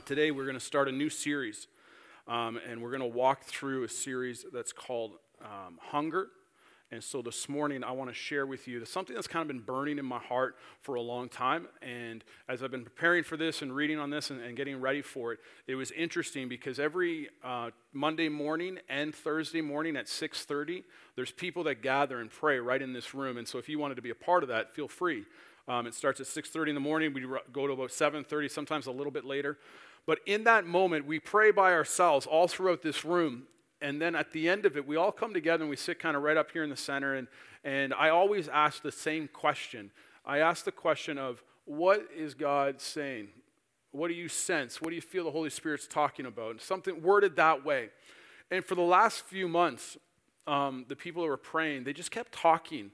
uh, today, we're going to start a new series. Um, and we're going to walk through a series that's called um, Hunger. And so, this morning, I want to share with you something that's kind of been burning in my heart for a long time. And as I've been preparing for this and reading on this and, and getting ready for it, it was interesting because every uh, Monday morning and Thursday morning at 6:30, there's people that gather and pray right in this room. And so, if you wanted to be a part of that, feel free. Um, it starts at 6:30 in the morning. We go to about 7:30, sometimes a little bit later. But in that moment, we pray by ourselves all throughout this room. And then at the end of it, we all come together and we sit kind of right up here in the center. And, and I always ask the same question. I ask the question of, what is God saying? What do you sense? What do you feel the Holy Spirit's talking about? Something worded that way. And for the last few months, um, the people who were praying, they just kept talking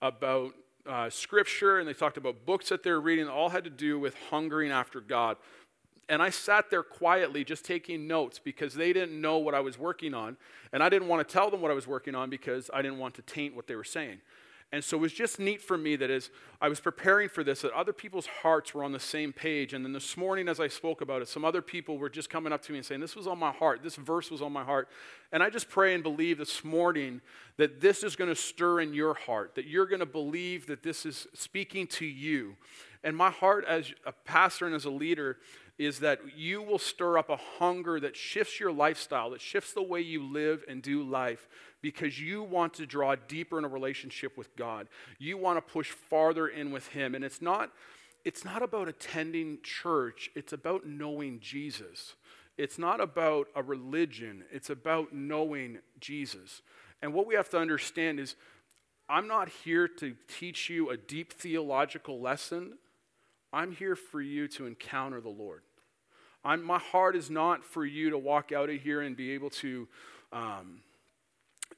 about uh, scripture and they talked about books that they're reading, all had to do with hungering after God. And I sat there quietly just taking notes because they didn't know what I was working on. And I didn't want to tell them what I was working on because I didn't want to taint what they were saying. And so it was just neat for me that as I was preparing for this, that other people's hearts were on the same page. And then this morning, as I spoke about it, some other people were just coming up to me and saying, This was on my heart. This verse was on my heart. And I just pray and believe this morning that this is going to stir in your heart, that you're going to believe that this is speaking to you. And my heart as a pastor and as a leader is that you will stir up a hunger that shifts your lifestyle, that shifts the way you live and do life, because you want to draw deeper in a relationship with God. You want to push farther in with Him. And it's not, it's not about attending church, it's about knowing Jesus. It's not about a religion, it's about knowing Jesus. And what we have to understand is I'm not here to teach you a deep theological lesson. I'm here for you to encounter the Lord. I'm, my heart is not for you to walk out of here and be able to, um,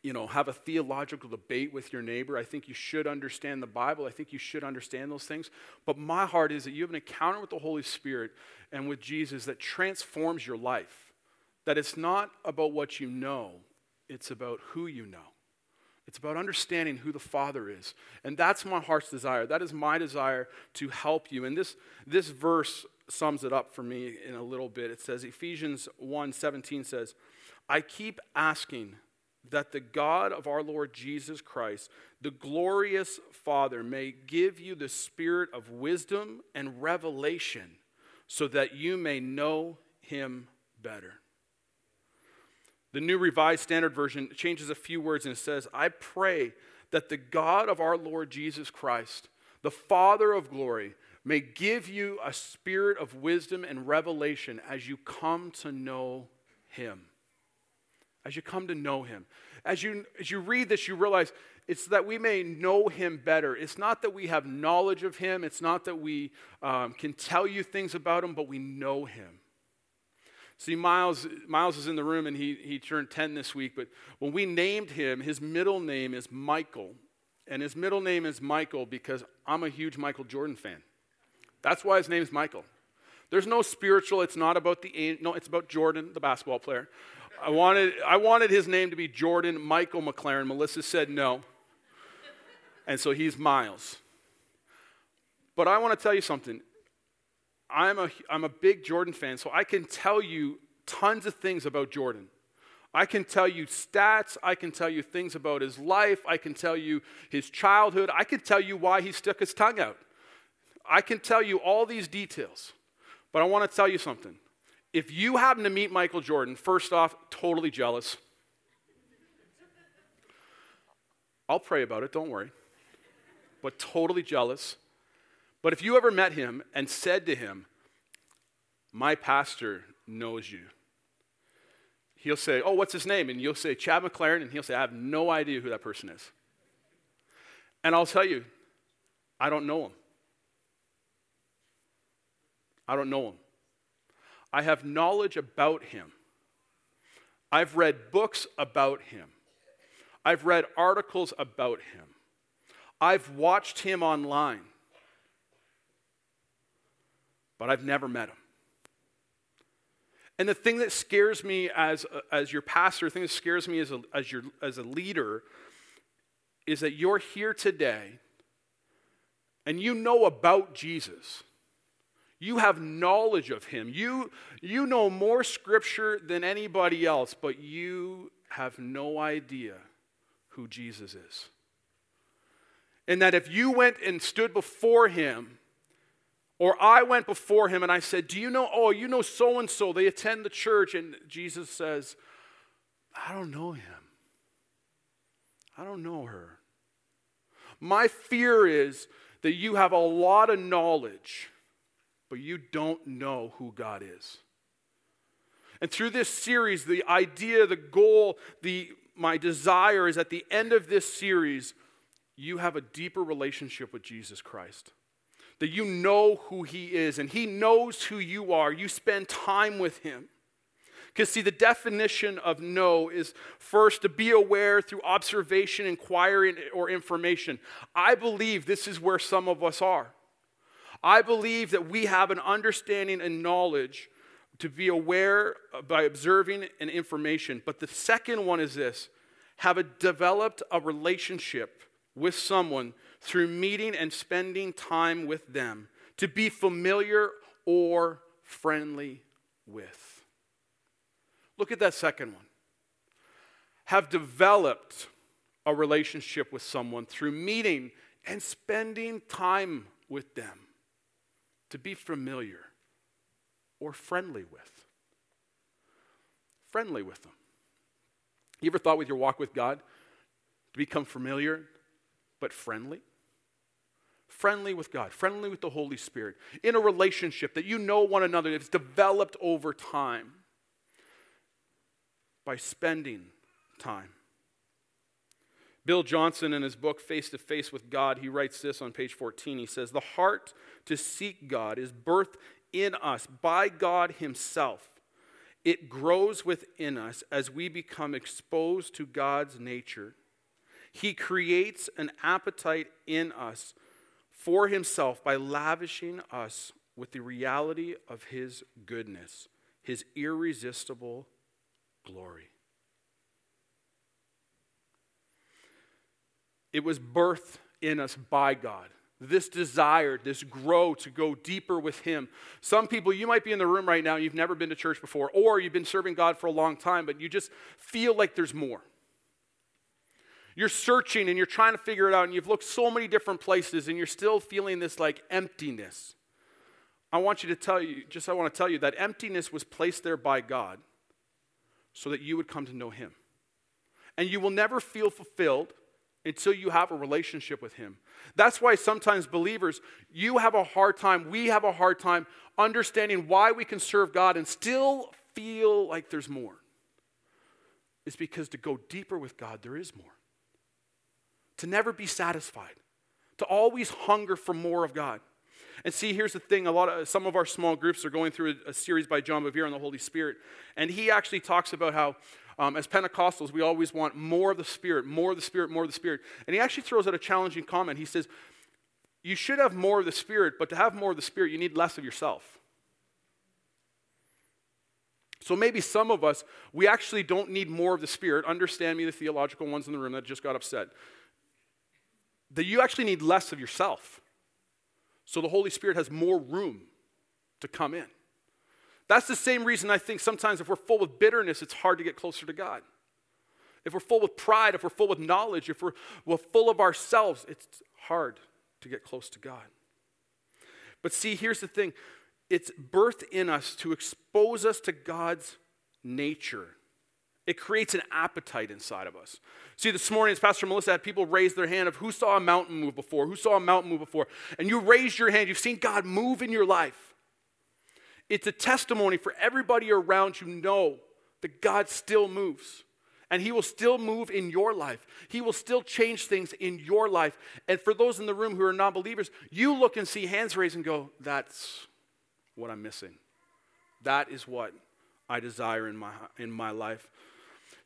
you know, have a theological debate with your neighbor. I think you should understand the Bible. I think you should understand those things. But my heart is that you have an encounter with the Holy Spirit and with Jesus that transforms your life. That it's not about what you know, it's about who you know. It's about understanding who the Father is. And that's my heart's desire. That is my desire to help you. And this, this verse sums it up for me in a little bit. It says, Ephesians 1 17 says, I keep asking that the God of our Lord Jesus Christ, the glorious Father, may give you the spirit of wisdom and revelation so that you may know him better. The New Revised Standard Version changes a few words and it says, I pray that the God of our Lord Jesus Christ, the Father of glory, may give you a spirit of wisdom and revelation as you come to know Him. As you come to know Him. As you, as you read this, you realize it's that we may know Him better. It's not that we have knowledge of Him, it's not that we um, can tell you things about Him, but we know Him. See, Miles, Miles is in the room and he, he turned 10 this week, but when we named him, his middle name is Michael. And his middle name is Michael because I'm a huge Michael Jordan fan. That's why his name is Michael. There's no spiritual, it's not about the, no, it's about Jordan, the basketball player. I wanted, I wanted his name to be Jordan Michael McLaren. Melissa said no. And so he's Miles. But I want to tell you something. I'm a, I'm a big Jordan fan, so I can tell you tons of things about Jordan. I can tell you stats. I can tell you things about his life. I can tell you his childhood. I can tell you why he stuck his tongue out. I can tell you all these details, but I want to tell you something. If you happen to meet Michael Jordan, first off, totally jealous. I'll pray about it, don't worry. But totally jealous. But if you ever met him and said to him, My pastor knows you, he'll say, Oh, what's his name? And you'll say, Chad McLaren. And he'll say, I have no idea who that person is. And I'll tell you, I don't know him. I don't know him. I have knowledge about him. I've read books about him. I've read articles about him. I've watched him online. But I've never met him. And the thing that scares me as, as your pastor, the thing that scares me as a, as, your, as a leader, is that you're here today and you know about Jesus. You have knowledge of him. You, you know more scripture than anybody else, but you have no idea who Jesus is. And that if you went and stood before him, or I went before him and I said, Do you know, oh, you know so and so, they attend the church, and Jesus says, I don't know him. I don't know her. My fear is that you have a lot of knowledge, but you don't know who God is. And through this series, the idea, the goal, the, my desire is at the end of this series, you have a deeper relationship with Jesus Christ. That you know who he is and he knows who you are. You spend time with him. Because, see, the definition of know is first to be aware through observation, inquiry, or information. I believe this is where some of us are. I believe that we have an understanding and knowledge to be aware by observing and information. But the second one is this have a, developed a relationship with someone through meeting and spending time with them, to be familiar or friendly with. Look at that second one. Have developed a relationship with someone through meeting and spending time with them to be familiar or friendly with. Friendly with them. You ever thought with your walk with God to become familiar but friendly? Friendly with God, friendly with the Holy Spirit, in a relationship that you know one another, that's developed over time by spending time. Bill Johnson, in his book Face to Face with God, he writes this on page 14. He says, The heart to seek God is birthed in us by God Himself. It grows within us as we become exposed to God's nature. He creates an appetite in us for Himself by lavishing us with the reality of His goodness, His irresistible glory. It was birthed in us by God. This desire, this grow to go deeper with Him. Some people, you might be in the room right now, you've never been to church before, or you've been serving God for a long time, but you just feel like there's more. You're searching and you're trying to figure it out, and you've looked so many different places, and you're still feeling this like emptiness. I want you to tell you, just I want to tell you that emptiness was placed there by God so that you would come to know Him. And you will never feel fulfilled until you have a relationship with Him. That's why sometimes believers, you have a hard time, we have a hard time understanding why we can serve God and still feel like there's more. It's because to go deeper with God, there is more. To never be satisfied, to always hunger for more of God. And see, here's the thing: a lot of some of our small groups are going through a, a series by John Bevere on the Holy Spirit, and he actually talks about how, um, as Pentecostals, we always want more of the Spirit, more of the Spirit, more of the Spirit. And he actually throws out a challenging comment. He says, "You should have more of the Spirit, but to have more of the Spirit, you need less of yourself." So maybe some of us, we actually don't need more of the Spirit. Understand me, the theological ones in the room that just got upset. That you actually need less of yourself. So the Holy Spirit has more room to come in. That's the same reason I think sometimes if we're full with bitterness, it's hard to get closer to God. If we're full with pride, if we're full with knowledge, if we're, we're full of ourselves, it's hard to get close to God. But see, here's the thing it's birthed in us to expose us to God's nature it creates an appetite inside of us. See, this morning, as Pastor Melissa had people raise their hand of who saw a mountain move before, who saw a mountain move before, and you raised your hand, you've seen God move in your life. It's a testimony for everybody around you know that God still moves. And He will still move in your life. He will still change things in your life. And for those in the room who are non believers, you look and see hands raised and go, That's what I'm missing. That is what I desire in my, in my life.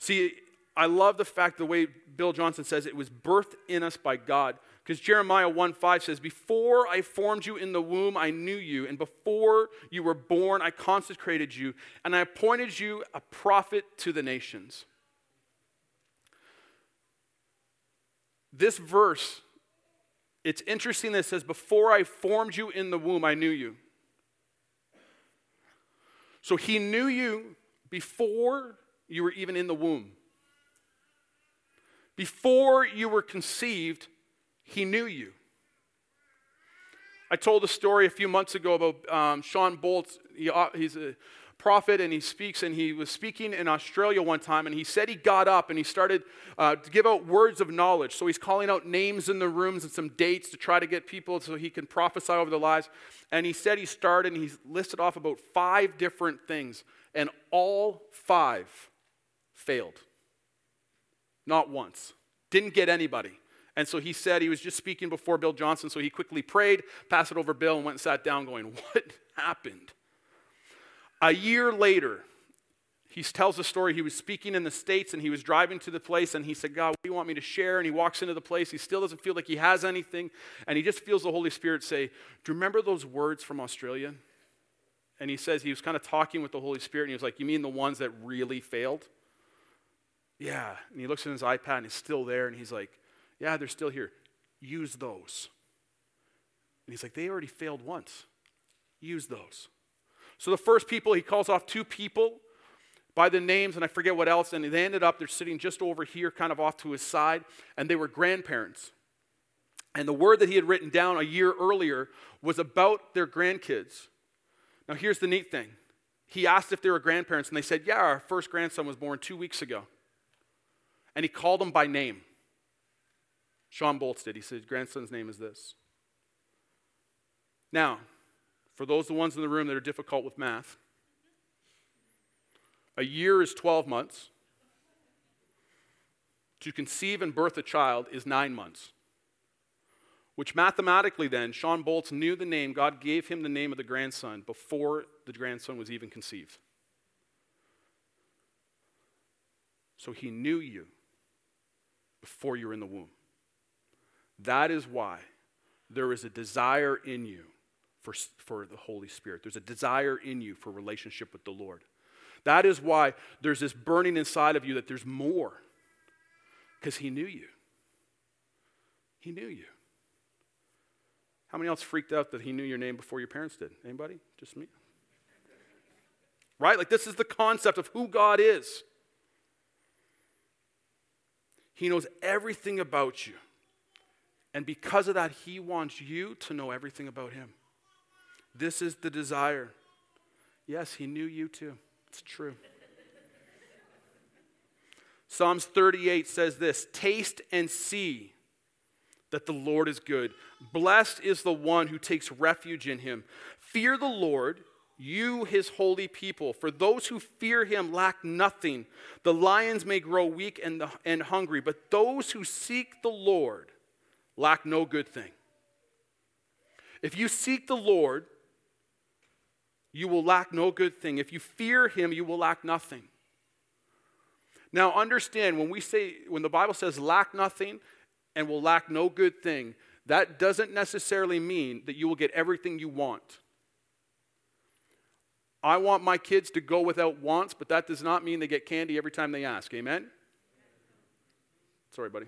See, I love the fact the way Bill Johnson says it was birthed in us by God. Because Jeremiah 1 5 says, Before I formed you in the womb, I knew you, and before you were born, I consecrated you, and I appointed you a prophet to the nations. This verse, it's interesting that it says, Before I formed you in the womb, I knew you. So he knew you before you were even in the womb. Before you were conceived, he knew you. I told a story a few months ago about um, Shawn Bolz. He, uh, he's a prophet and he speaks, and he was speaking in Australia one time, and he said he got up and he started uh, to give out words of knowledge. So he's calling out names in the rooms and some dates to try to get people so he can prophesy over their lives. And he said he started and he listed off about five different things, and all five failed. Not once. Didn't get anybody. And so he said he was just speaking before Bill Johnson, so he quickly prayed, passed it over Bill, and went and sat down, going, What happened? A year later, he tells the story. He was speaking in the States and he was driving to the place and he said, God, what do you want me to share? And he walks into the place. He still doesn't feel like he has anything. And he just feels the Holy Spirit say, Do you remember those words from Australia? And he says he was kind of talking with the Holy Spirit and he was like, You mean the ones that really failed? Yeah. And he looks in his iPad and it's still there and he's like, Yeah, they're still here. Use those. And he's like, They already failed once. Use those. So the first people, he calls off two people by the names, and I forget what else, and they ended up, they're sitting just over here, kind of off to his side, and they were grandparents. And the word that he had written down a year earlier was about their grandkids. Now, here's the neat thing. He asked if they were grandparents, and they said, Yeah, our first grandson was born two weeks ago. And he called him by name. Shawn Bolz did. He said, Grandson's name is this. Now, for those the ones in the room that are difficult with math, a year is 12 months. To conceive and birth a child is nine months. Which mathematically, then, Shawn Bolz knew the name, God gave him the name of the grandson before the grandson was even conceived. So he knew you before you're in the womb. That is why there is a desire in you for, for the Holy Spirit. There's a desire in you for relationship with the Lord. That is why there's this burning inside of you that there's more. Because He knew you. He knew you. How many else freaked out that He knew your name before your parents did? Anybody? Just me? Right? Like, this is the concept of who God is. He knows everything about you. And because of that, He wants you to know everything about Him. This is the desire. Yes, he knew you too. It's true. Psalms 38 says this Taste and see that the Lord is good. Blessed is the one who takes refuge in him. Fear the Lord, you his holy people. For those who fear him lack nothing. The lions may grow weak and, the, and hungry, but those who seek the Lord lack no good thing. If you seek the Lord, you will lack no good thing. If you fear him, you will lack nothing. Now, understand when we say, when the Bible says lack nothing and will lack no good thing, that doesn't necessarily mean that you will get everything you want. I want my kids to go without wants, but that does not mean they get candy every time they ask. Amen? Sorry, buddy.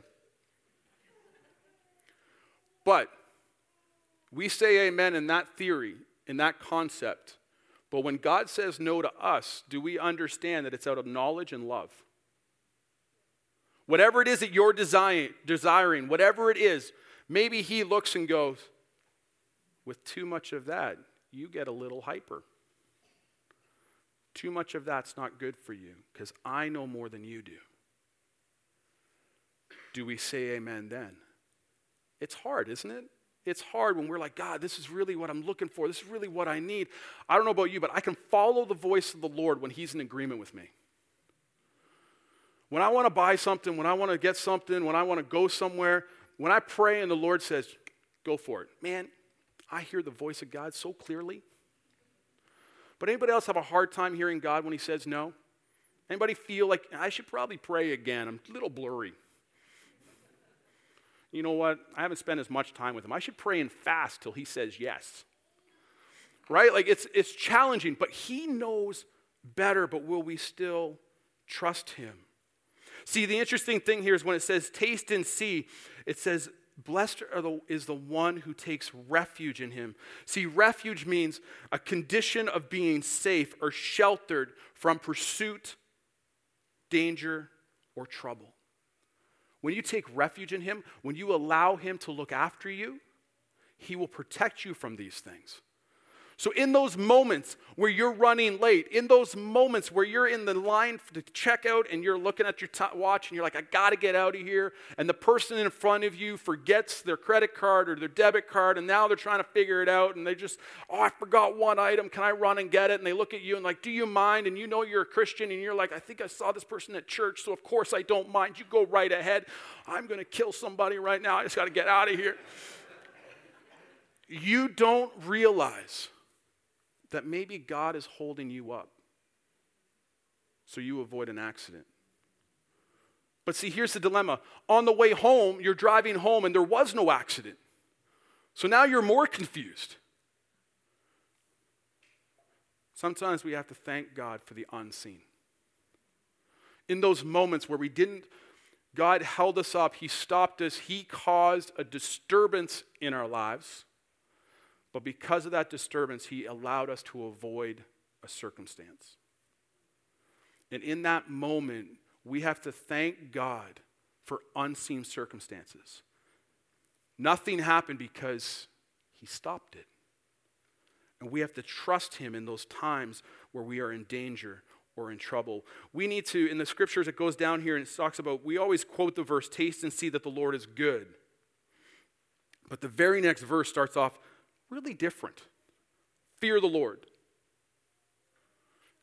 But we say amen in that theory, in that concept, but when God says no to us, do we understand that it's out of knowledge and love? Whatever it is that you're desiring, whatever it is, maybe He looks and goes, with too much of that, you get a little hyper. Too much of that's not good for you because I know more than you do. Do we say amen then? It's hard, isn't it? It's hard when we're like, God, this is really what I'm looking for. This is really what I need. I don't know about you, but I can follow the voice of the Lord when He's in agreement with me. When I want to buy something, when I want to get something, when I want to go somewhere, when I pray and the Lord says, go for it, man, I hear the voice of God so clearly. But anybody else have a hard time hearing God when He says no? Anybody feel like I should probably pray again? I'm a little blurry. You know what? I haven't spent as much time with Him. I should pray and fast till He says yes. Right? Like it's, it's challenging, but He knows better, but will we still trust Him? See, the interesting thing here is when it says taste and see, it says, Blessed the, is the one who takes refuge in him. See, refuge means a condition of being safe or sheltered from pursuit, danger, or trouble. When you take refuge in him, when you allow him to look after you, he will protect you from these things. So, in those moments where you're running late, in those moments where you're in the line to check out and you're looking at your t- watch and you're like, I got to get out of here, and the person in front of you forgets their credit card or their debit card, and now they're trying to figure it out, and they just, oh, I forgot one item. Can I run and get it? And they look at you and, like, do you mind? And you know you're a Christian, and you're like, I think I saw this person at church, so of course I don't mind. You go right ahead. I'm to kill somebody right now. I just got to get out of here. you don't realize that maybe God is holding you up so you avoid an accident. But see, here's the dilemma. On the way home, you're driving home and there was no accident. So now you're more confused. Sometimes we have to thank God for the unseen. In those moments where we didn't, God held us up, He stopped us, He caused a disturbance in our lives. But because of that disturbance, he allowed us to avoid a circumstance. And in that moment, we have to thank God for unseen circumstances. Nothing happened because he stopped it. And we have to trust him in those times where we are in danger or in trouble. We need to, in the scriptures, it goes down here and it talks about, we always quote the verse, taste and see that the Lord is good. But the very next verse starts off, really different. Fear the Lord.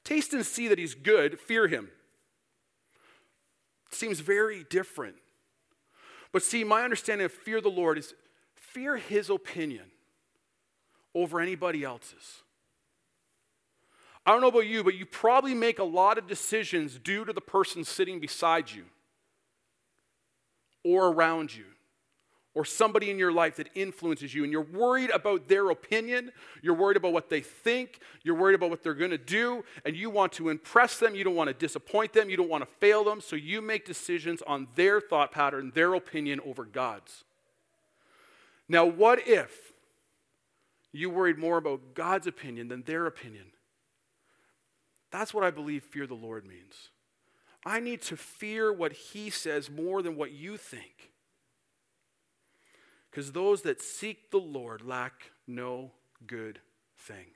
Taste and see that he's good, fear him. Seems very different. But see, my understanding of fear the Lord is fear his opinion over anybody else's. I don't know about you, but you probably make a lot of decisions due to the person sitting beside you or around you or somebody in your life that influences you, and you're worried about their opinion, you're worried about what they think, you're worried about what they're to do, and you want to impress them, you don't want to disappoint them, you don't want to fail them, so you make decisions on their thought pattern, their opinion over God's. Now, what if you worried more about God's opinion than their opinion? That's what I believe fear the Lord means. I need to fear what He says more than what you think because those that seek the Lord lack no good thing.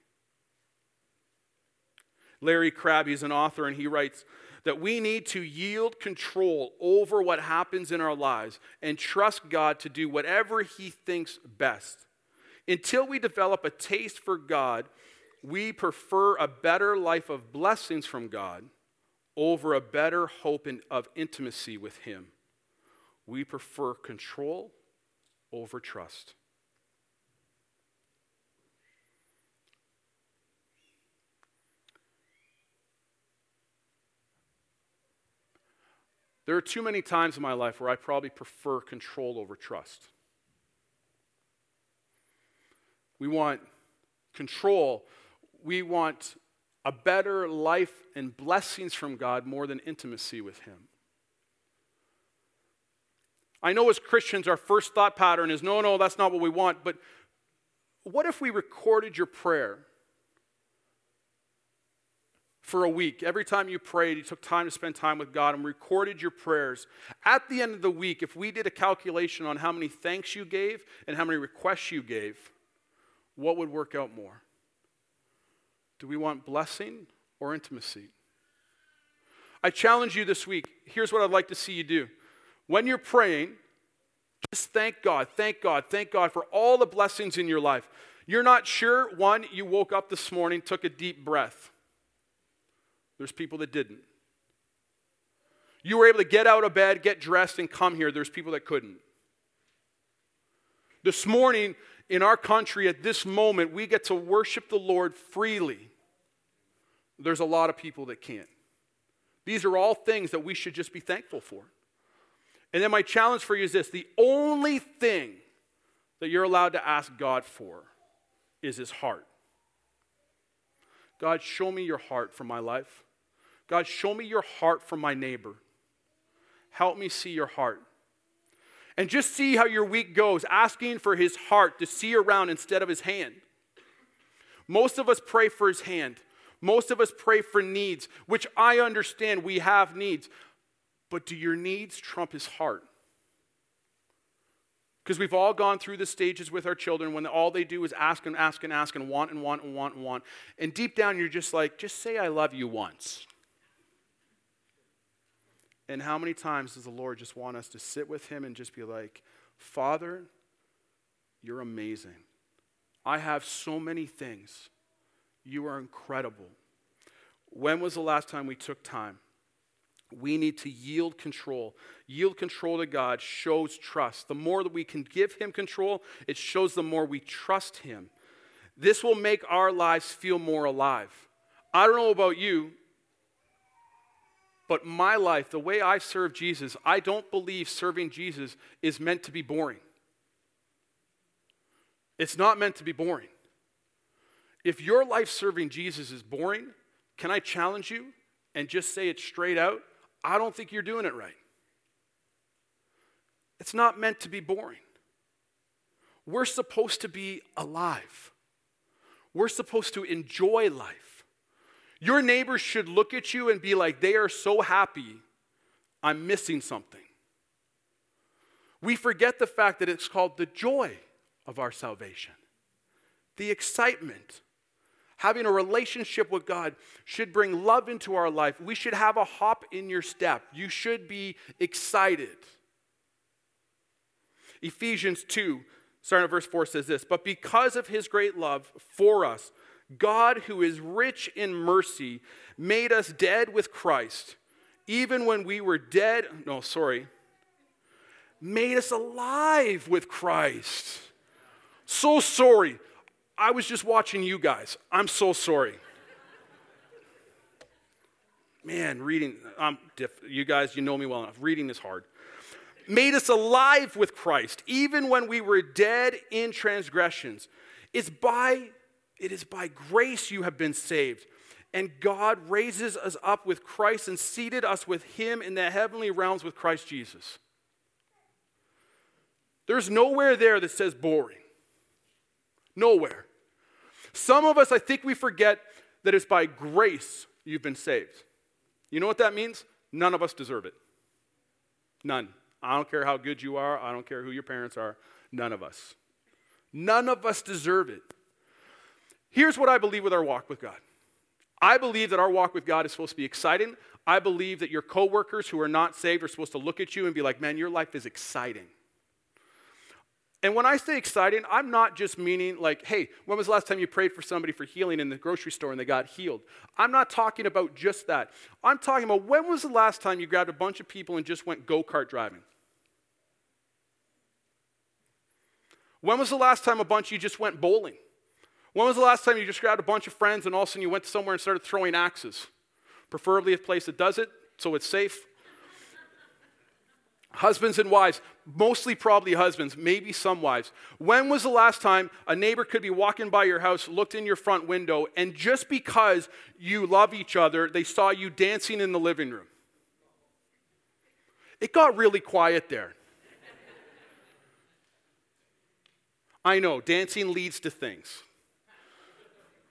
Larry Crabb, is an author, and he writes that we need to yield control over what happens in our lives and trust God to do whatever he thinks best. Until we develop a taste for God, we prefer a better life of blessings from God over a better hope of intimacy with him. We prefer control over trust. There are too many times in my life where I probably prefer control over trust. We want control. We want a better life and blessings from God more than intimacy with Him. I know as Christians, our first thought pattern is no, no, that's not what we want. But what if we recorded your prayer for a week? Every time you prayed, you took time to spend time with God and recorded your prayers. At the end of the week, if we did a calculation on how many thanks you gave and how many requests you gave, what would work out more? Do we want blessing or intimacy? I challenge you this week. Here's what I'd like to see you do. When you're praying, just thank God, thank God, thank God for all the blessings in your life. You're not sure, one, you woke up this morning, took a deep breath. There's people that didn't. You were able to get out of bed, get dressed, and come here. There's people that couldn't. This morning, in our country, at this moment, we get to worship the Lord freely. there's a lot of people that can't. These are all things that we should just be thankful for. And then my challenge for you is this the only thing that you're allowed to ask God for is his heart. God, show me your heart for my life. God, show me your heart for my neighbor. Help me see your heart. And just see how your week goes, asking for his heart to see around instead of his hand. Most of us pray for his hand. Most of us pray for needs, which I understand we have needs. But do your needs trump his heart? Because we've all gone through the stages with our children when all they do is ask and ask and ask and want and want and want and want. And deep down, you're just like, just say I love you once. And how many times does the Lord just want us to sit with Him and just be like, Father, you're amazing. I have so many things. You are incredible. When was the last time we took time? We need to yield control. Yield control to God shows trust. The more that we can give Him control, it shows the more we trust Him. This will make our lives feel more alive. I don't know about you, but my life, the way I serve Jesus, I don't believe serving Jesus is meant to be boring. It's not meant to be boring. If your life serving Jesus is boring, can I challenge you and just say it straight out? I don't think you're doing it right. It's not meant to be boring. We're supposed to be alive. We're supposed to enjoy life. Your neighbors should look at you and be like, they are so happy, I'm missing something. We forget the fact that it's called the joy of our salvation, the excitement. Having a relationship with God should bring love into our life. We should have a hop in your step. You should be excited. Ephesians 2, starting at verse 4, says this But because of his great love for us, God, who is rich in mercy, made us dead with Christ, even when we were dead. No, sorry. Made us alive with Christ. So sorry. I was just watching you guys. I'm so sorry. Man, reading, I'm diff- you guys, you know me well enough. Reading is hard. Made us alive with Christ, even when we were dead in transgressions. It's by it is by grace you have been saved. And God raises us up with Christ and seated us with Him in the heavenly realms with Christ Jesus. There's nowhere there that says boring. Nowhere. Some of us, I think we forget that it's by grace you've been saved. You know what that means? None of us deserve it. None. I don't care how good you are, I don't care who your parents are. None of us. None of us deserve it. Here's what I believe with our walk with God. I believe that our walk with God is supposed to be exciting. I believe that your coworkers who are not saved are supposed to look at you and be like, man, your life is exciting. And when I say exciting, I'm not just meaning like, hey, when was the last time you prayed for somebody for healing in the grocery store and they got healed? I'm not talking about just that. I'm talking about when was the last time you grabbed a bunch of people and just went go kart driving? When was the last time a bunch you just went bowling? When was the last time you just grabbed a bunch of friends and all of a sudden you went somewhere and started throwing axes? Preferably a place that does it so it's safe. Husbands and wives, mostly probably husbands, maybe some wives. When was the last time a neighbor could be walking by your house, looked in your front window, and just because you love each other, they saw you dancing in the living room? It got really quiet there. I know, dancing leads to things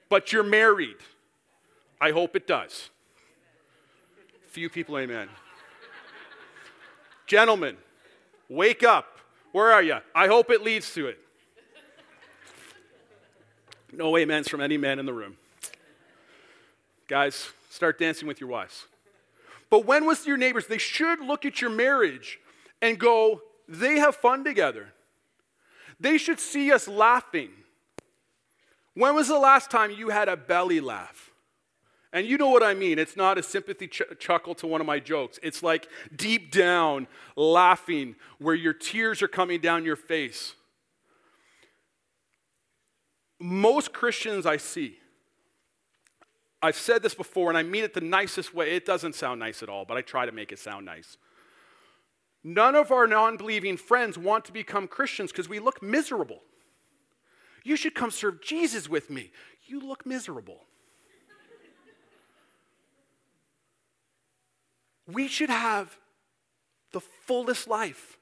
but you're married. I hope it does. Few people, amen. Gentlemen, wake up. Where are you? I hope it leads to it. No amens from any man in the room. Guys, start dancing with your wives. But when was your neighbors? They should look at your marriage and go, they have fun together. They should see us laughing. When was the last time you had a belly laugh? And you know what I mean. It's not a sympathy ch- chuckle to one of my jokes. It's like deep down laughing where your tears are coming down your face. Most Christians I see, I've said this before and I mean it the nicest way. It doesn't sound nice at all, but I try to make it sound nice. None of our non believing friends want to become Christians because we look miserable. You should come serve Jesus with me. You look miserable. We should have the fullest life.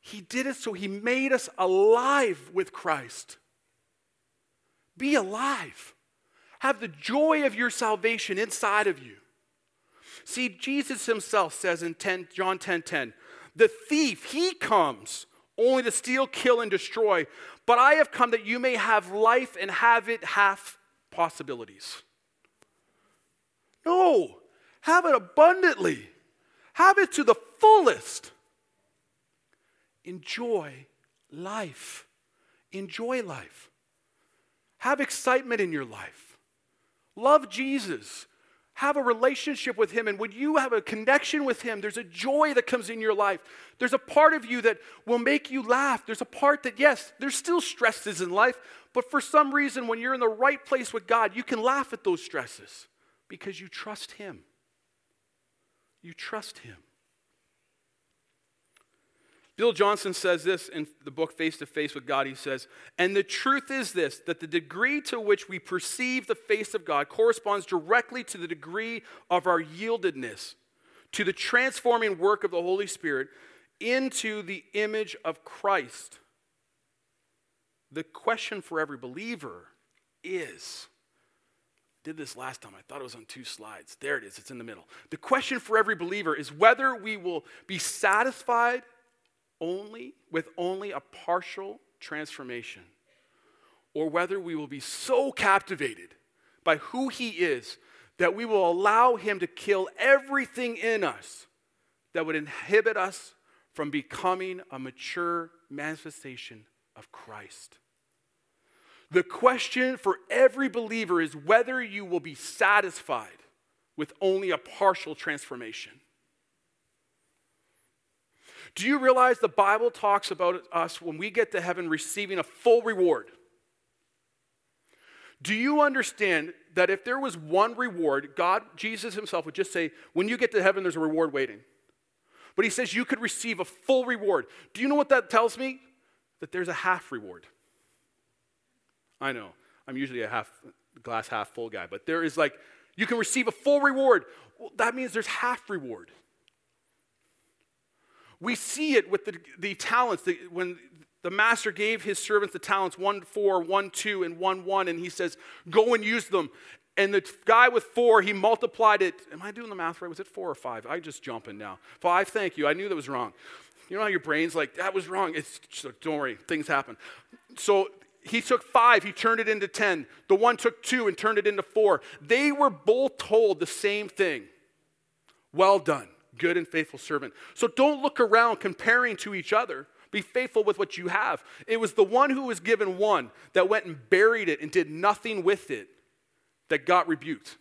He did it so he made us alive with Christ. Be alive. Have the joy of your salvation inside of you. See, Jesus himself says in 10, John 10 10, the thief, he comes only to steal, kill, and destroy. But I have come that you may have life and have it half possibilities. No, have it abundantly, have it to the fullest. Enjoy life. Enjoy life. Have excitement in your life. Love Jesus. Have a relationship with Him. And when you have a connection with Him, there's a joy that comes in your life. There's a part of you that will make you laugh. There's a part that, yes, there's still stresses in life, but for some reason, when you're in the right place with God, you can laugh at those stresses because you trust Him. You trust Him. Bill Johnson says this in the book Face to Face with God. He says, And the truth is this that the degree to which we perceive the face of God corresponds directly to the degree of our yieldedness to the transforming work of the Holy Spirit into the image of Christ. The question for every believer is did this last time. I thought it was on two slides. There it is, it's in the middle. The question for every believer is whether we will be satisfied only with only a partial transformation, or whether we will be so captivated by who He is that we will allow Him to kill everything in us that would inhibit us from becoming a mature manifestation of Christ. The question for every believer is whether you will be satisfied with only a partial transformation. Do you realize the Bible talks about us when we get to heaven receiving a full reward? Do you understand that if there was one reward, God, Jesus himself would just say, when you get to heaven, there's a reward waiting. But he says you could receive a full reward. Do you know what that tells me? That there's a half reward. I know, I'm usually a half glass half full guy, but there is like, you can receive a full reward. Well, that means there's half reward. We see it with the, the talents. The, when the master gave his servants the talents one, four, one, two, and one, one, and he says, Go and use them. And the guy with four, he multiplied it. Am I doing the math right? Was it four or five? I just jumping now. Five, thank you. I knew that was wrong. You know how your brain's like, that was wrong. It's just, don't worry, things happen. So he took five, he turned it into 10. The one took two and turned it into four. They were both told the same thing Well done good and faithful servant. So don't look around comparing to each other. Be faithful with what you have. It was the one who was given one that went and buried it and did nothing with it that got rebuked.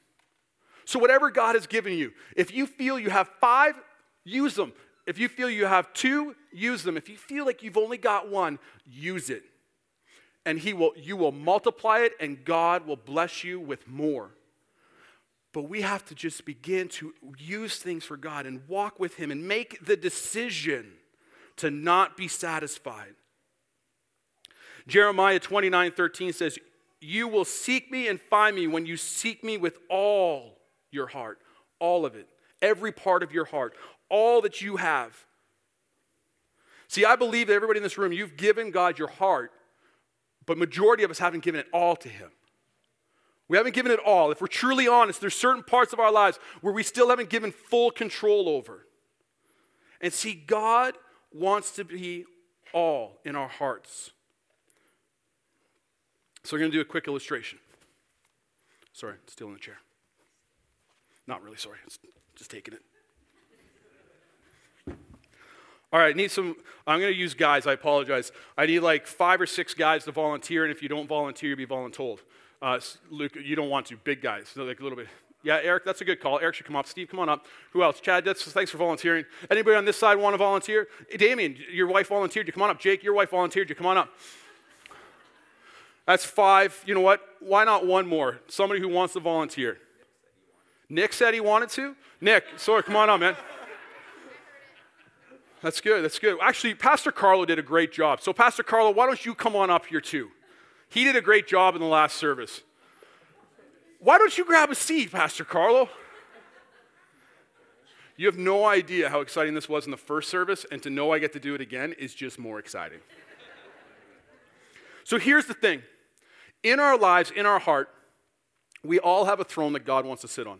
So, whatever God has given you, if you feel you have five, use them. If you feel you have two, use them. If you feel like you've only got one, use it. And he will, you will multiply it, and God will bless you with more. But we have to just begin to use things for God and walk with Him and make the decision to not be satisfied. Jeremiah 29 13 says, You will seek me and find me when you seek me with all your heart, all of it, every part of your heart, all that you have. See, I believe that everybody in this room, you've given God your heart, but majority of us haven't given it all to Him. We haven't given it all. If we're truly honest, there's certain parts of our lives where we still haven't given full control over. And see, God wants to be all in our hearts. So we're going to do a quick illustration. Sorry, still in the chair. Not really sorry, just taking it. All right, I need some. I'm going to use guys. I apologize. I need like five or six guys to volunteer, and if you don't volunteer, you'll be voluntold. Uh, Luke, you don't want to. Big guys, so like a little bit. Yeah, Eric, that's a good call. Eric should come up. Steve, come on up. Who else? Chad, that's, thanks for volunteering. Anybody on this side want to volunteer? Hey, Damien, your wife volunteered. You come on up. Jake, your wife volunteered. You come on up. That's five. You know what? Why not one more? Somebody who wants to volunteer. Nick said he wanted to. Nick, sorry, come on up, man. That's good. That's good. Actually, Pastor Carlo did a great job. So, Pastor Carlo, why don't you come on up here too? He did a great job in the last service. Why don't you grab a seat, Pastor Carlo? You have no idea how exciting this was in the first service, and to know I get to do it again is just more exciting. so here's the thing in our lives, in our heart, we all have a throne that God wants to sit on.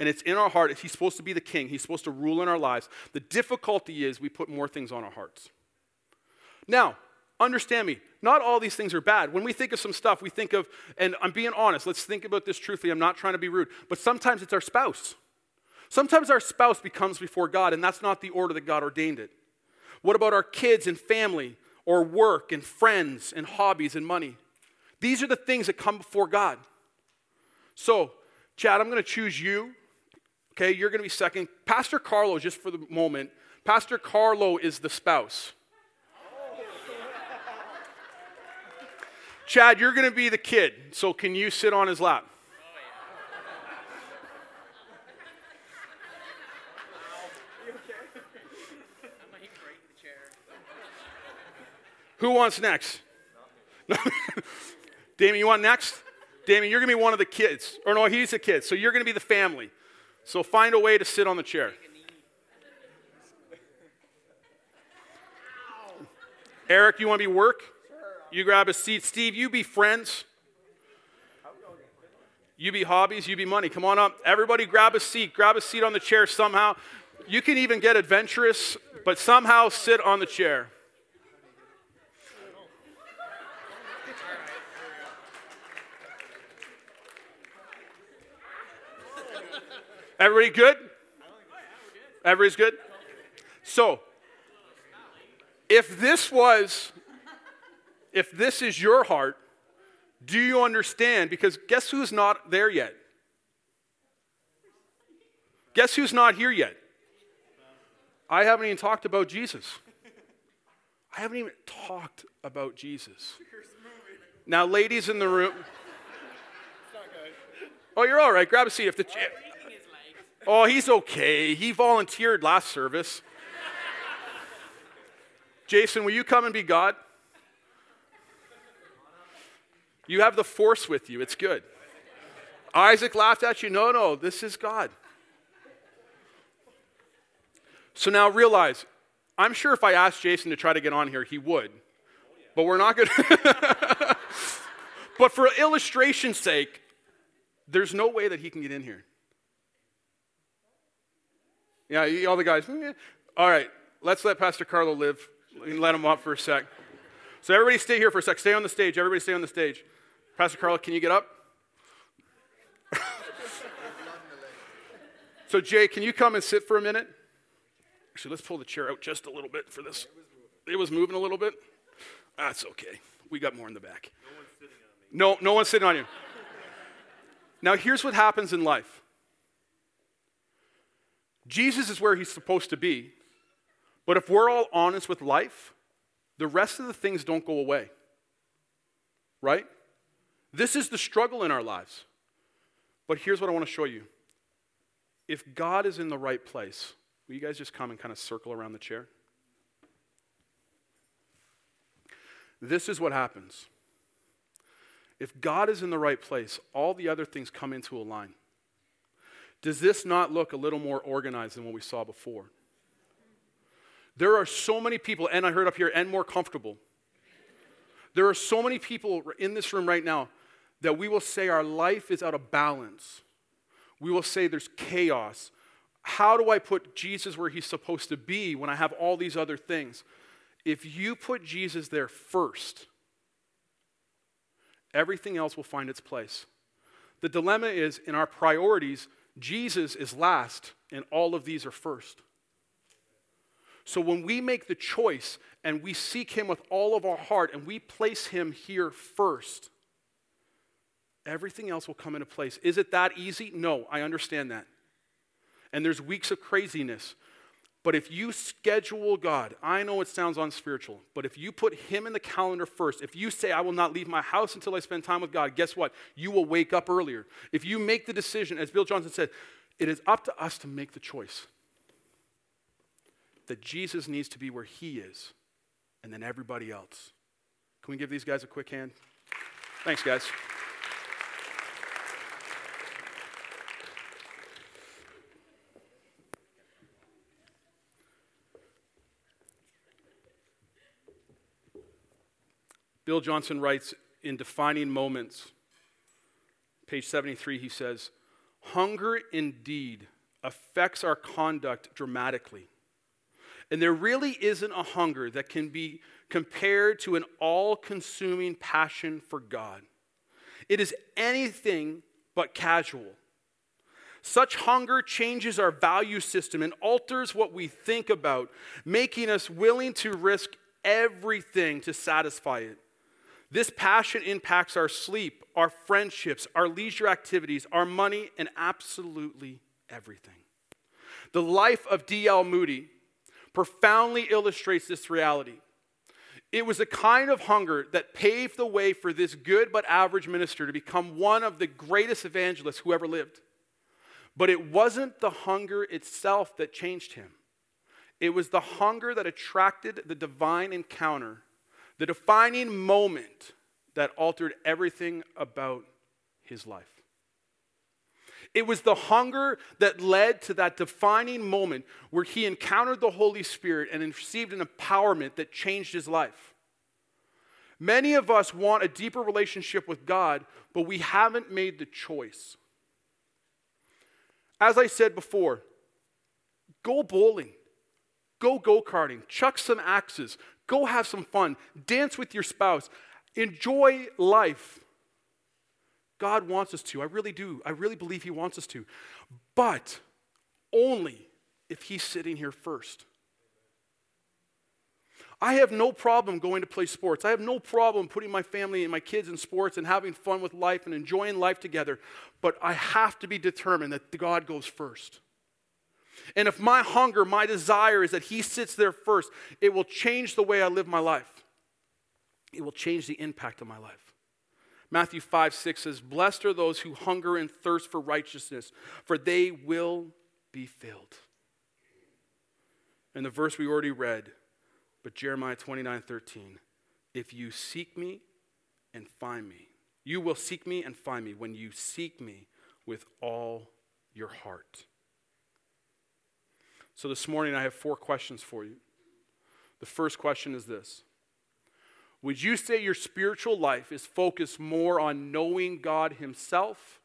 And it's in our heart. He's supposed to be the king, He's supposed to rule in our lives. The difficulty is we put more things on our hearts. Now, understand me, not all these things are bad. When we think of some stuff, we think of, and I'm being honest, let's think about this truthfully. I'm not trying to be rude, but sometimes it's our spouse. Sometimes our spouse becomes before God, and that's not the order that God ordained it. What about our kids and family, or work and friends and hobbies and money? These are the things that come before God. So, Chad, I'm going to choose you. Okay, you're going to be second. Pastor Carlo, just for the moment, Pastor Carlo is the spouse. Chad, you're going to be the kid, so can you sit on his lap? Who wants next? Damien, you want next? Damien, you're going to be one of the kids. Or no, he's a kid. So you're going to be the family. So find a way to sit on the chair. Eric, you want to be work? You grab a seat. Steve, you be friends. You be hobbies, you be money. Come on up. Everybody grab a seat. Grab a seat on the chair somehow. You can even get adventurous, but somehow sit on the chair. Everybody good? Everybody's good? So, if this was, if this is your heart, do you understand? Because guess who's not there yet? Guess who's not here yet? I haven't even talked about Jesus. I haven't even talked about Jesus. Now, ladies in the room. Oh, you're all right. Grab a seat. If the, Oh, he's okay. He volunteered last service. Jason, will you come and be God? You have the force with you. It's good. Isaac laughed at you. No, no, this is God. So now realize, I'm sure if I asked Jason to try to get on here, he would. But we're not going to. but for illustration's sake, there's no way that he can get in here. Yeah, all the guys. Mm, eh. All right, let's let Pastor Carlo live. and Let him up for a sec. So everybody stay here for a sec. Stay on the stage. Everybody stay on the stage. Pastor Carlo, can you get up? so Jay, can you come and sit for a minute? Actually, let's pull the chair out just a little bit for this. It was moving a little bit. That's okay. We got more in the back. No one's sitting on me. No, no one's sitting on you. now, here's what happens in life Jesus is where he's supposed to be. But if we're all honest with life, the rest of the things don't go away. Right? This is the struggle in our lives. But here's what I want to show you. If God is in the right place, will you guys just come and kind of circle around the chair? This is what happens. If God is in the right place, all the other things come into a line. Does this not look a little more organized than what we saw before? There are so many people, and I heard up here, and more comfortable. There are so many people in this room right now that we will say our life is out of balance. We will say there's chaos. How do I put Jesus where he's supposed to be when I have all these other things? If you put Jesus there first, everything else will find its place. The dilemma is in our priorities, Jesus is last, and all of these are first. So when we make the choice and we seek Him with all of our heart and we place Him here first, everything else will come into place. Is it that easy? No, I understand that. And there's weeks of craziness. But if you schedule God, I know it sounds unspiritual, but if you put Him in the calendar first, if you say, I will not leave my house until I spend time with God, guess what? You will wake up earlier. If you make the decision, as Bill Johnson said, it is up to us to make the choice that Jesus needs to be where He is and then everybody else. Can we give these guys a quick hand? Thanks, guys. Bill Johnson writes in Defining Moments, page 73, he says, Hunger indeed affects our conduct dramatically. And there really isn't a hunger that can be compared to an all consuming passion for God. It is anything but casual. Such hunger changes our value system and alters what we think about, making us willing to risk everything to satisfy it. This passion impacts our sleep, our friendships, our leisure activities, our money, and absolutely everything. The life of D.L. Moody profoundly illustrates this reality. It was a kind of hunger that paved the way for this good but average minister to become one of the greatest evangelists who ever lived. But it wasn't the hunger itself that changed him, it was the hunger that attracted the divine encounter the defining moment that altered everything about his life. It was the hunger that led to that defining moment where he encountered the Holy Spirit and received an empowerment that changed his life. Many of us want a deeper relationship with God, but we haven't made the choice. As I said before, go bowling, go go karting, chuck some axes, Go have some fun. Dance with your spouse. Enjoy life. God wants us to. I really do. I really believe He wants us to. But only if He's sitting here first. I have no problem going to play sports. I have no problem putting my family and my kids in sports and having fun with life and enjoying life together. But I have to be determined that God goes first. And if my hunger, my desire is that He sits there first, it will change the way I live my life. It will change the impact of my life. Matthew 5 6 says, Blessed are those who hunger and thirst for righteousness, for they will be filled. And the verse we already read, but Jeremiah 29 13, if you seek me and find me, you will seek me and find me when you seek me with all your heart. So this morning, I have four questions for you. The first question is this Would you say your spiritual life is focused more on knowing God Himself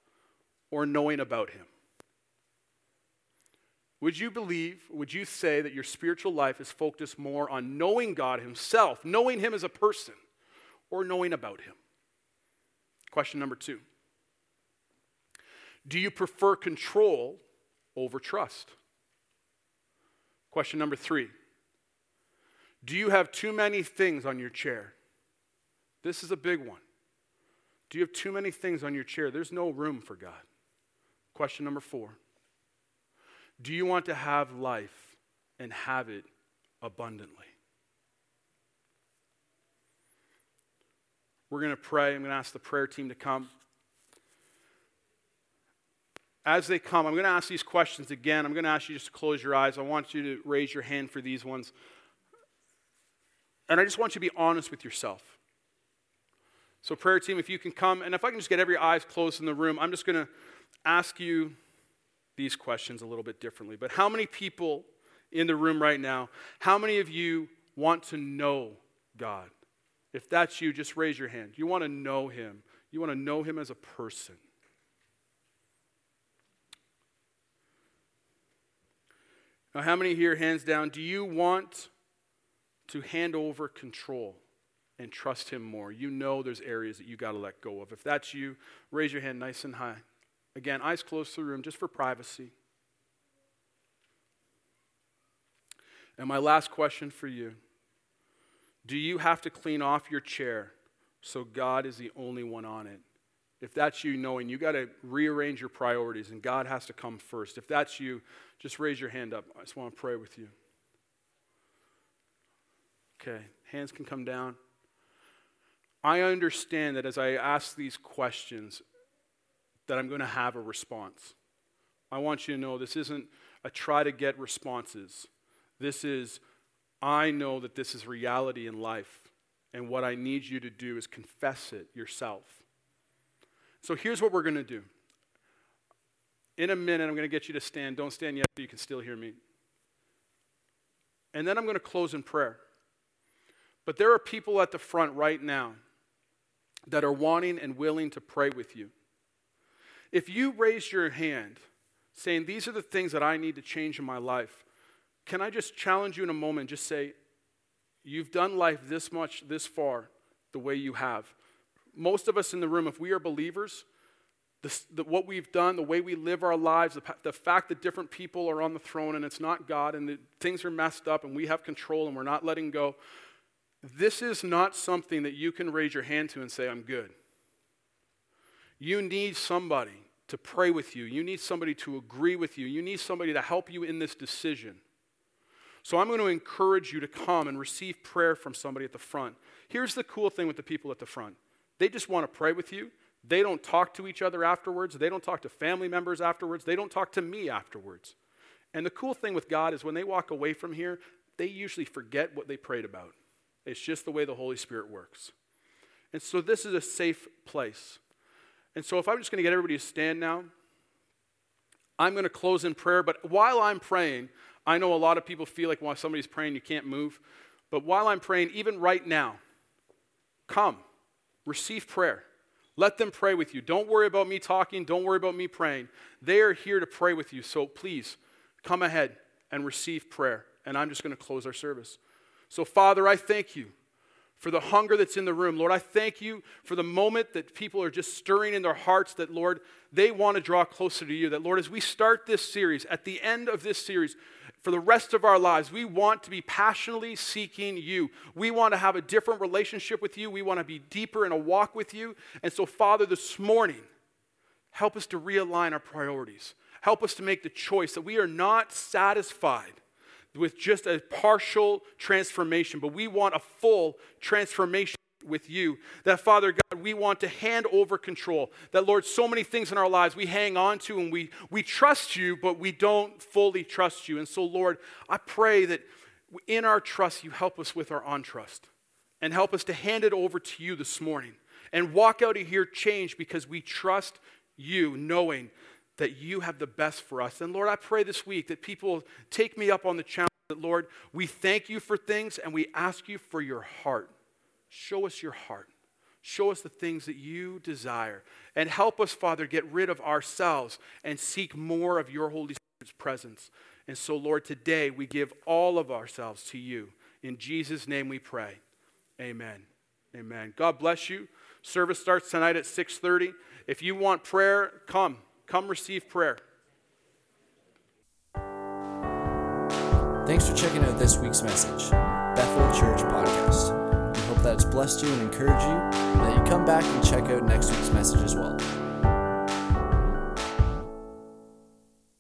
or knowing about Him? Would you believe, would you say that your spiritual life is focused more on knowing God Himself, knowing Him as a person, or knowing about Him? Question number two Do you prefer control over trust? Question number three Do you have too many things on your chair? This is a big one. Do you have too many things on your chair? There's no room for God. Question number four Do you want to have life and have it abundantly? We're going to pray. I'm going to ask the prayer team to come as they come, I'm going to ask these questions again. I'm going to ask you just to close your eyes. I want you to raise your hand for these ones. And I just want you to be honest with yourself. So, prayer team, if you can come, and if I can just get every eyes closed in the room, I'm just going to ask you these questions a little bit differently. But how many people in the room right now, how many of you want to know God? If that's you, just raise your hand. You want to know Him, you want to know Him as a person. Now, how many here, hands down, do you want to hand over control and trust Him more? You know there's areas that you got to let go of. If that's you, raise your hand nice and high. Again, eyes closed to the room just for privacy. And my last question for you Do you have to clean off your chair so God is the only one on it? If that's you, knowing you got to rearrange your priorities and God has to come first. If that's you, just raise your hand up. I just want to pray with you. Okay, hands can come down. I understand that as I ask these questions, that I'm going to have a response. I want you to know this isn't a try to get responses. This is, I know that this is reality in life, and what I need you to do is confess it yourself. So here's what we're going to do. In a minute, I'm going to get you to stand. Don't stand yet, so you can still hear me. And then I'm going to close in prayer. But there are people at the front right now that are wanting and willing to pray with you. If you raise your hand saying, These are the things that I need to change in my life, can I just challenge you in a moment? Just say, You've done life this much, this far, the way you have. Most of us in the room, if we are believers, the, the, what we've done, the way we live our lives, the, the, fact that different people are on the throne and it's not God and things are messed up and we have control and we're not letting go, this is not something that you can raise your hand to and say, I'm good. You need somebody to pray with you. You need somebody to agree with you. You need somebody to help you in this decision. So I'm going to encourage you to come and receive prayer from somebody at the front. Here's the cool thing with the people at the front they just want to pray with you. They don't talk to each other afterwards. They don't talk to family members afterwards. They don't talk to me afterwards. And the cool thing with God is when they walk away from here, they usually forget what they prayed about. It's just the way the Holy Spirit works. And so this is a safe place. And so if I'm just going to get everybody to stand now, I'm going to close in prayer. But while I'm praying, I know a lot of people feel like while somebody's praying, you can't move. But while I'm praying, even right now, come, receive prayer. Let them pray with you. Don't worry about me talking. Don't worry about me praying. They are here to pray with you. So please come ahead and receive prayer. And I'm just going to close our service. So, Father, I thank you for the hunger that's in the room. Lord, I thank you for the moment that people are just stirring in their hearts that, Lord, they want to draw closer to you. That, Lord, as we start this series, at the end of this series, for the rest of our lives, we want to be passionately seeking you. We want to have a different relationship with you. We want to be deeper in a walk with you. And so, Father, this morning, help us to realign our priorities. Help us to make the choice that we are not satisfied with just a partial transformation, but we want a full transformation with you. That, Father God, we want to hand over control. That, Lord, so many things in our lives we hang on to and we, we trust you, but we don't fully trust you. And so, Lord, I pray that in our trust, you help us with our untrust and help us to hand it over to you this morning and walk out of here changed because we trust you, knowing that you have the best for us. And Lord, I pray this week that people take me up on the challenge that, Lord, we thank you for things and we ask you for your heart. Show us your heart. Show us the things that you desire. And help us, Father, get rid of ourselves and seek more of your Holy Spirit's presence. And so, Lord, today we give all of ourselves to you. In Jesus' name we pray. Amen. Amen. God bless you. Service starts tonight at 6:30. If you want prayer, come. Come receive prayer. Thanks for checking out this week's message, Bethel Church Podcast. That it's blessed you and encouraged you, and that you come back and check out next week's message as well.